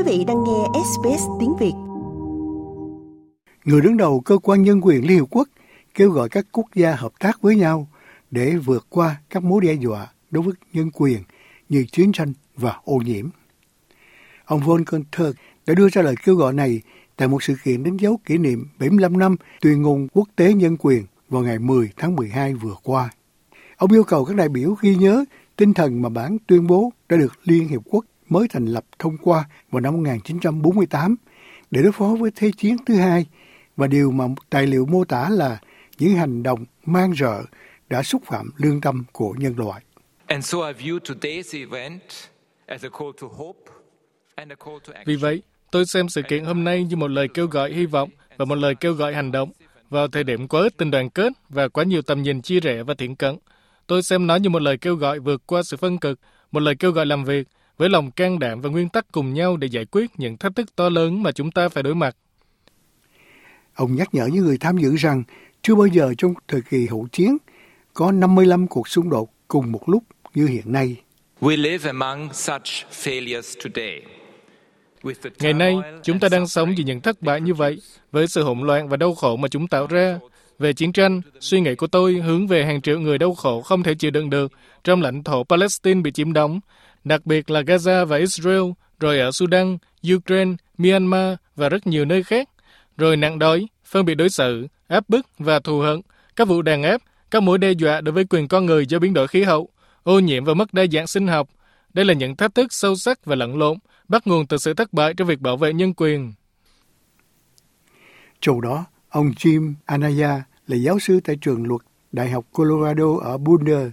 Quý vị đang nghe SBS tiếng Việt. Người đứng đầu cơ quan nhân quyền Liên Hợp Quốc kêu gọi các quốc gia hợp tác với nhau để vượt qua các mối đe dọa đối với nhân quyền như chiến tranh và ô nhiễm. Ông Volker Turk đã đưa ra lời kêu gọi này tại một sự kiện đánh dấu kỷ niệm 75 năm tuyên ngôn quốc tế nhân quyền vào ngày 10 tháng 12 vừa qua. Ông yêu cầu các đại biểu ghi nhớ tinh thần mà bản tuyên bố đã được Liên Hiệp Quốc mới thành lập thông qua vào năm 1948 để đối phó với Thế chiến thứ hai và điều mà tài liệu mô tả là những hành động mang rợ đã xúc phạm lương tâm của nhân loại. Vì vậy, tôi xem sự kiện hôm nay như một lời kêu gọi hy vọng và một lời kêu gọi hành động vào thời điểm quá ít tình đoàn kết và quá nhiều tầm nhìn chia rẽ và thiện cận. Tôi xem nó như một lời kêu gọi vượt qua sự phân cực, một lời kêu gọi làm việc với lòng can đảm và nguyên tắc cùng nhau để giải quyết những thách thức to lớn mà chúng ta phải đối mặt. Ông nhắc nhở những người tham dự rằng chưa bao giờ trong thời kỳ hậu chiến có 55 cuộc xung đột cùng một lúc như hiện nay. We live among such failures today. Ngày nay, chúng ta đang sống với những thất bại như vậy, với sự hỗn loạn và đau khổ mà chúng tạo ra. Về chiến tranh, suy nghĩ của tôi hướng về hàng triệu người đau khổ không thể chịu đựng được trong lãnh thổ Palestine bị chiếm đóng, đặc biệt là Gaza và Israel, rồi ở Sudan, Ukraine, Myanmar và rất nhiều nơi khác, rồi nạn đói, phân biệt đối xử, áp bức và thù hận, các vụ đàn áp, các mối đe dọa đối với quyền con người do biến đổi khí hậu, ô nhiễm và mất đa dạng sinh học. Đây là những thách thức sâu sắc và lẫn lộn, bắt nguồn từ sự thất bại trong việc bảo vệ nhân quyền. Trong đó, ông Jim Anaya là giáo sư tại trường luật Đại học Colorado ở Boulder,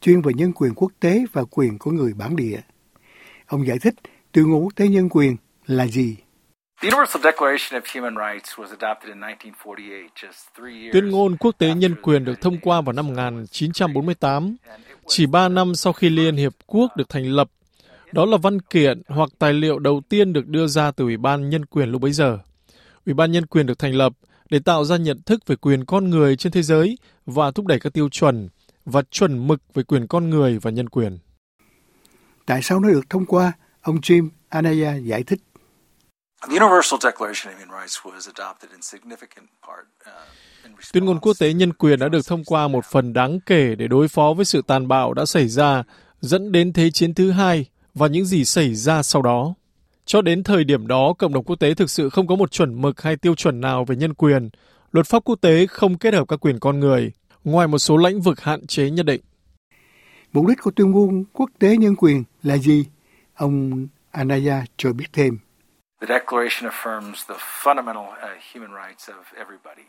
chuyên về nhân quyền quốc tế và quyền của người bản địa. Ông giải thích tuyên ngôn quốc tế nhân quyền là gì? Tuyên ngôn quốc tế nhân quyền được thông qua vào năm 1948, chỉ 3 năm sau khi Liên Hiệp Quốc được thành lập. Đó là văn kiện hoặc tài liệu đầu tiên được đưa ra từ Ủy ban Nhân quyền lúc bấy giờ. Ủy ban Nhân quyền được thành lập để tạo ra nhận thức về quyền con người trên thế giới và thúc đẩy các tiêu chuẩn và chuẩn mực về quyền con người và nhân quyền. Tại sao nó được thông qua? Ông Jim Anaya giải thích. Tuyên ngôn quốc tế nhân quyền đã được thông qua một phần đáng kể để đối phó với sự tàn bạo đã xảy ra, dẫn đến Thế chiến thứ hai và những gì xảy ra sau đó. Cho đến thời điểm đó, cộng đồng quốc tế thực sự không có một chuẩn mực hay tiêu chuẩn nào về nhân quyền. Luật pháp quốc tế không kết hợp các quyền con người, ngoài một số lĩnh vực hạn chế nhất định. Mục đích của tuyên ngôn quốc tế nhân quyền là gì? Ông Anaya cho biết thêm. The declaration affirms the fundamental uh, human rights of everybody,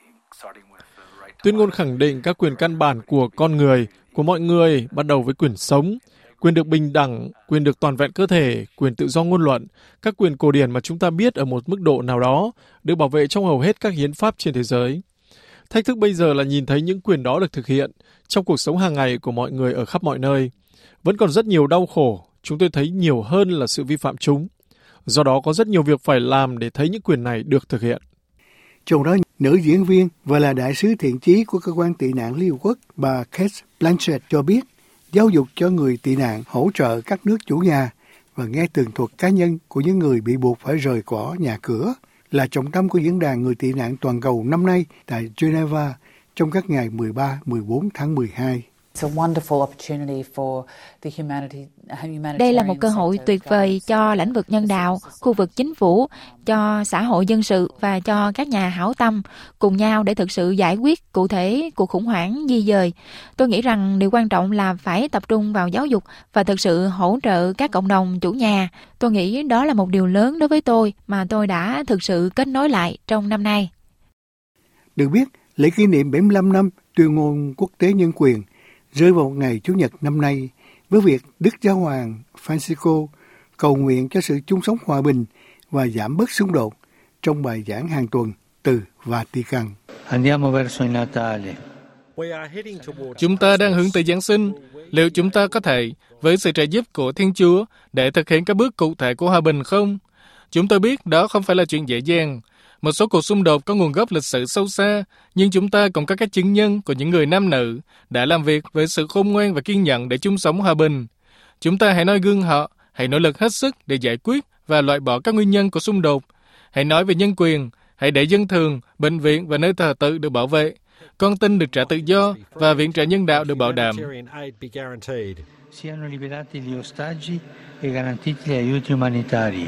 Tuyên ngôn khẳng định các quyền căn bản của con người, của mọi người, bắt đầu với quyền sống, quyền được bình đẳng, quyền được toàn vẹn cơ thể, quyền tự do ngôn luận, các quyền cổ điển mà chúng ta biết ở một mức độ nào đó được bảo vệ trong hầu hết các hiến pháp trên thế giới. Thách thức bây giờ là nhìn thấy những quyền đó được thực hiện trong cuộc sống hàng ngày của mọi người ở khắp mọi nơi. Vẫn còn rất nhiều đau khổ, chúng tôi thấy nhiều hơn là sự vi phạm chúng. Do đó có rất nhiều việc phải làm để thấy những quyền này được thực hiện. Trong đó, nữ diễn viên và là đại sứ thiện chí của cơ quan tị nạn Liên Hợp Quốc, bà Kate Blanchett cho biết giáo dục cho người tị nạn hỗ trợ các nước chủ nhà và nghe tường thuật cá nhân của những người bị buộc phải rời bỏ nhà cửa là trọng tâm của diễn đàn người tị nạn toàn cầu năm nay tại Geneva trong các ngày 13-14 tháng 12. Đây là một cơ hội tuyệt vời cho lĩnh vực nhân đạo, khu vực chính phủ, cho xã hội dân sự và cho các nhà hảo tâm cùng nhau để thực sự giải quyết cụ thể cuộc khủng hoảng di dời. Tôi nghĩ rằng điều quan trọng là phải tập trung vào giáo dục và thực sự hỗ trợ các cộng đồng chủ nhà. Tôi nghĩ đó là một điều lớn đối với tôi mà tôi đã thực sự kết nối lại trong năm nay. Được biết, lễ kỷ niệm 75 năm tuyên ngôn quốc tế nhân quyền – rơi vào ngày Chủ nhật năm nay với việc Đức Giáo Hoàng Francisco cầu nguyện cho sự chung sống hòa bình và giảm bớt xung đột trong bài giảng hàng tuần từ Vatican. Chúng ta đang hướng tới Giáng sinh. Liệu chúng ta có thể, với sự trợ giúp của Thiên Chúa, để thực hiện các bước cụ thể của hòa bình không? Chúng tôi biết đó không phải là chuyện dễ dàng, một số cuộc xung đột có nguồn gốc lịch sử sâu xa, nhưng chúng ta cũng có các chứng nhân của những người nam nữ đã làm việc với sự khôn ngoan và kiên nhẫn để chung sống hòa bình. Chúng ta hãy noi gương họ, hãy nỗ lực hết sức để giải quyết và loại bỏ các nguyên nhân của xung đột. Hãy nói về nhân quyền, hãy để dân thường, bệnh viện và nơi thờ tự được bảo vệ. Con tin được trả tự do và viện trợ nhân đạo được bảo đảm. Siano liberati gli ostaggi e garantiti gli aiuti umanitari.